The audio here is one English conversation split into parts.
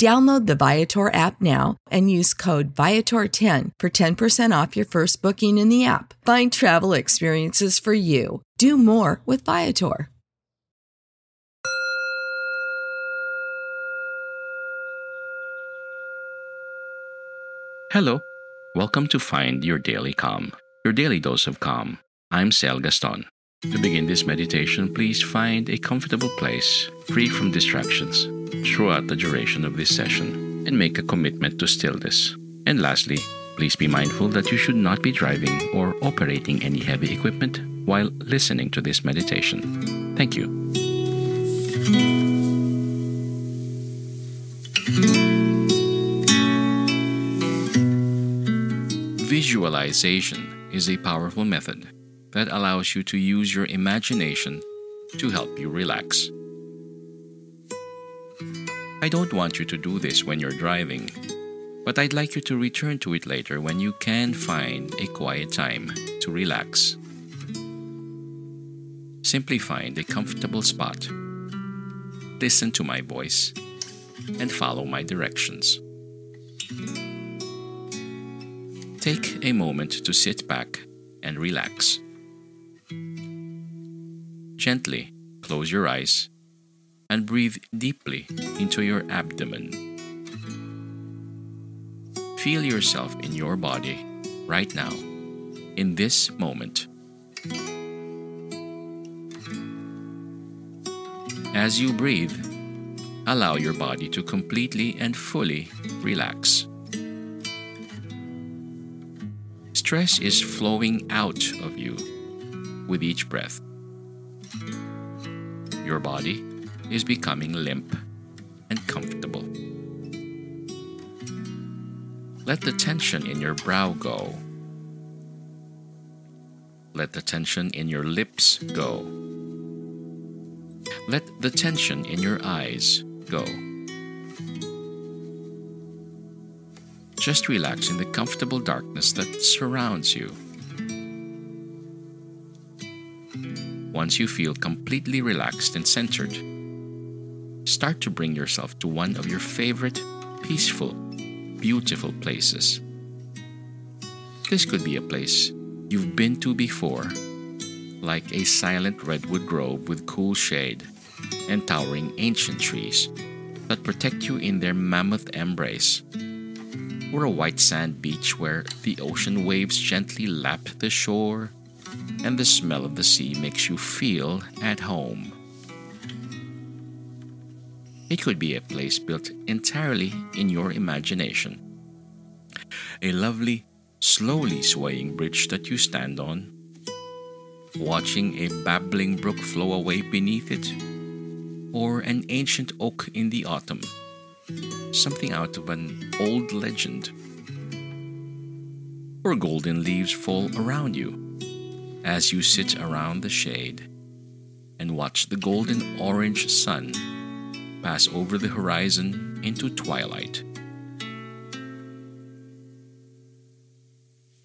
Download the Viator app now and use code Viator10 for 10% off your first booking in the app. Find travel experiences for you. Do more with Viator. Hello. Welcome to Find Your Daily Calm, your daily dose of calm. I'm Sel Gaston. To begin this meditation, please find a comfortable place, free from distractions, throughout the duration of this session, and make a commitment to stillness. And lastly, please be mindful that you should not be driving or operating any heavy equipment while listening to this meditation. Thank you. Visualization is a powerful method that allows you to use your imagination to help you relax. I don't want you to do this when you're driving, but I'd like you to return to it later when you can find a quiet time to relax. Simply find a comfortable spot, listen to my voice, and follow my directions. Take a moment to sit back and relax. Gently close your eyes and breathe deeply into your abdomen. Feel yourself in your body right now, in this moment. As you breathe, allow your body to completely and fully relax. Stress is flowing out of you with each breath. Your body is becoming limp and comfortable. Let the tension in your brow go. Let the tension in your lips go. Let the tension in your eyes go. Just relax in the comfortable darkness that surrounds you. Once you feel completely relaxed and centered, start to bring yourself to one of your favorite, peaceful, beautiful places. This could be a place you've been to before, like a silent redwood grove with cool shade and towering ancient trees that protect you in their mammoth embrace or a white sand beach where the ocean waves gently lap the shore and the smell of the sea makes you feel at home. It could be a place built entirely in your imagination. A lovely, slowly swaying bridge that you stand on, watching a babbling brook flow away beneath it, or an ancient oak in the autumn something out of an old legend. or golden leaves fall around you as you sit around the shade and watch the golden orange sun pass over the horizon into twilight.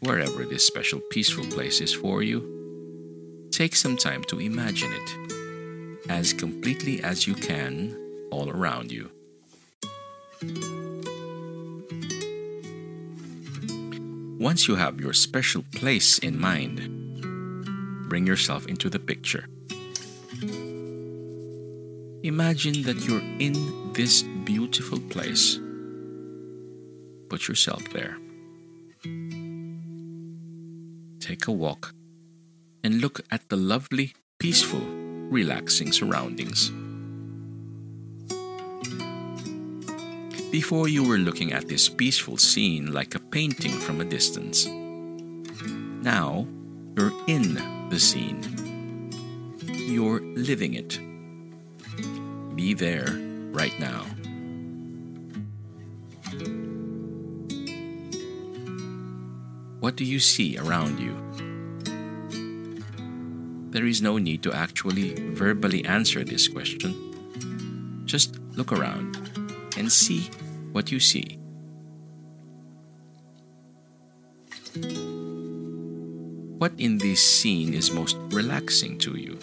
Wherever this special peaceful place is for you, take some time to imagine it as completely as you can all around you. Once you have your special place in mind, bring yourself into the picture. Imagine that you're in this beautiful place. Put yourself there. Take a walk and look at the lovely, peaceful, relaxing surroundings. Before you were looking at this peaceful scene like a painting from a distance. Now you're in the scene. You're living it. Be there right now. What do you see around you? There is no need to actually verbally answer this question. Just look around and see what you see. What in this scene is most relaxing to you?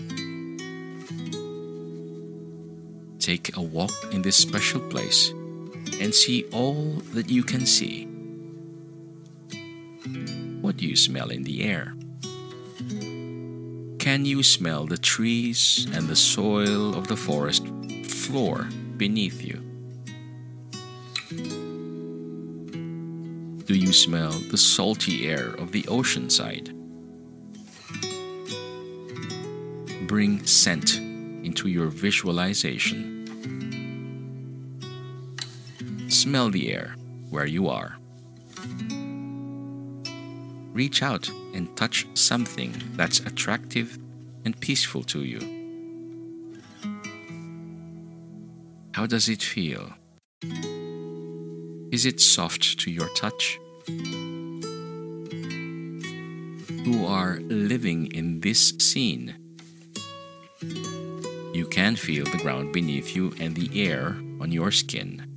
Take a walk in this special place and see all that you can see. What do you smell in the air? Can you smell the trees and the soil of the forest floor beneath you? Do you smell the salty air of the ocean side? Bring scent into your visualization. Smell the air where you are. Reach out and touch something that's attractive and peaceful to you. How does it feel? Is it soft to your touch? Who are living in this scene? You can feel the ground beneath you and the air on your skin.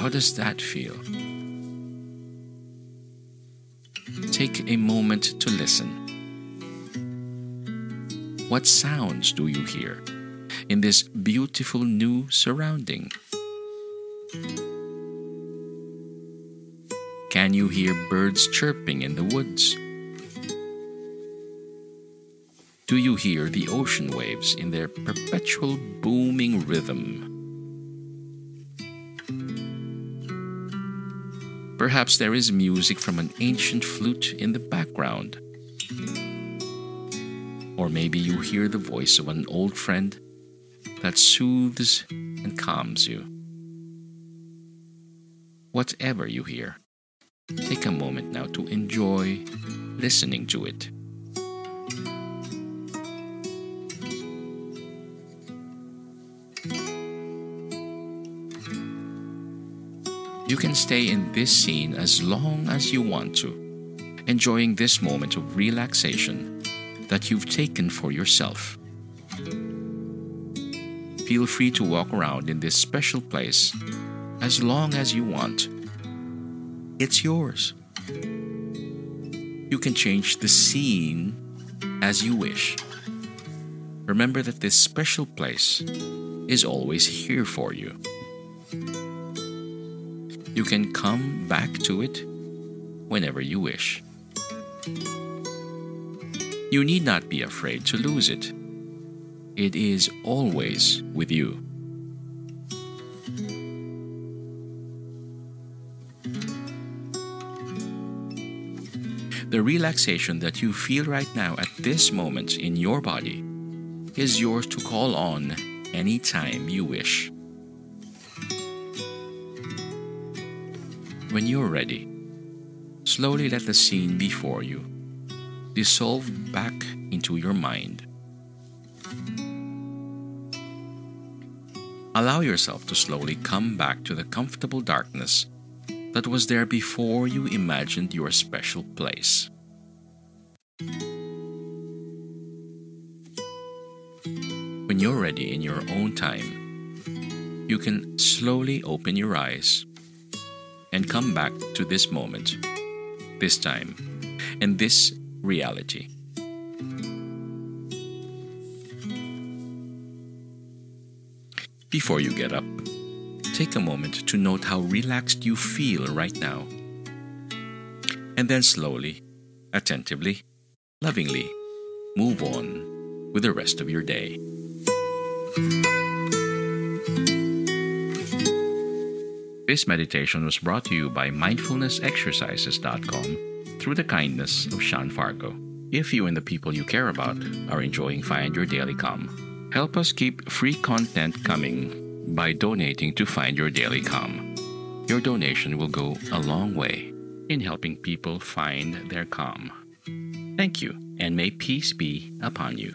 How does that feel? Take a moment to listen. What sounds do you hear in this beautiful new surrounding? Can you hear birds chirping in the woods? Do you hear the ocean waves in their perpetual booming rhythm? Perhaps there is music from an ancient flute in the background. Or maybe you hear the voice of an old friend that soothes and calms you. Whatever you hear, take a moment now to enjoy listening to it. You can stay in this scene as long as you want to, enjoying this moment of relaxation that you've taken for yourself. Feel free to walk around in this special place as long as you want. It's yours. You can change the scene as you wish. Remember that this special place is always here for you you can come back to it whenever you wish. You need not be afraid to lose it. It is always with you. The relaxation that you feel right now at this moment in your body is yours to call on anytime you wish. When you're ready, slowly let the scene before you dissolve back into your mind. Allow yourself to slowly come back to the comfortable darkness that was there before you imagined your special place. When you're ready in your own time, you can slowly open your eyes and come back to this moment, this time, and this reality. Before you get up, take a moment to note how relaxed you feel right now. And then slowly, attentively, lovingly, move on with the rest of your day. This meditation was brought to you by mindfulnessexercises.com through the kindness of Sean Fargo. If you and the people you care about are enjoying Find Your Daily Calm, help us keep free content coming by donating to Find Your Daily Calm. Your donation will go a long way in helping people find their calm. Thank you, and may peace be upon you.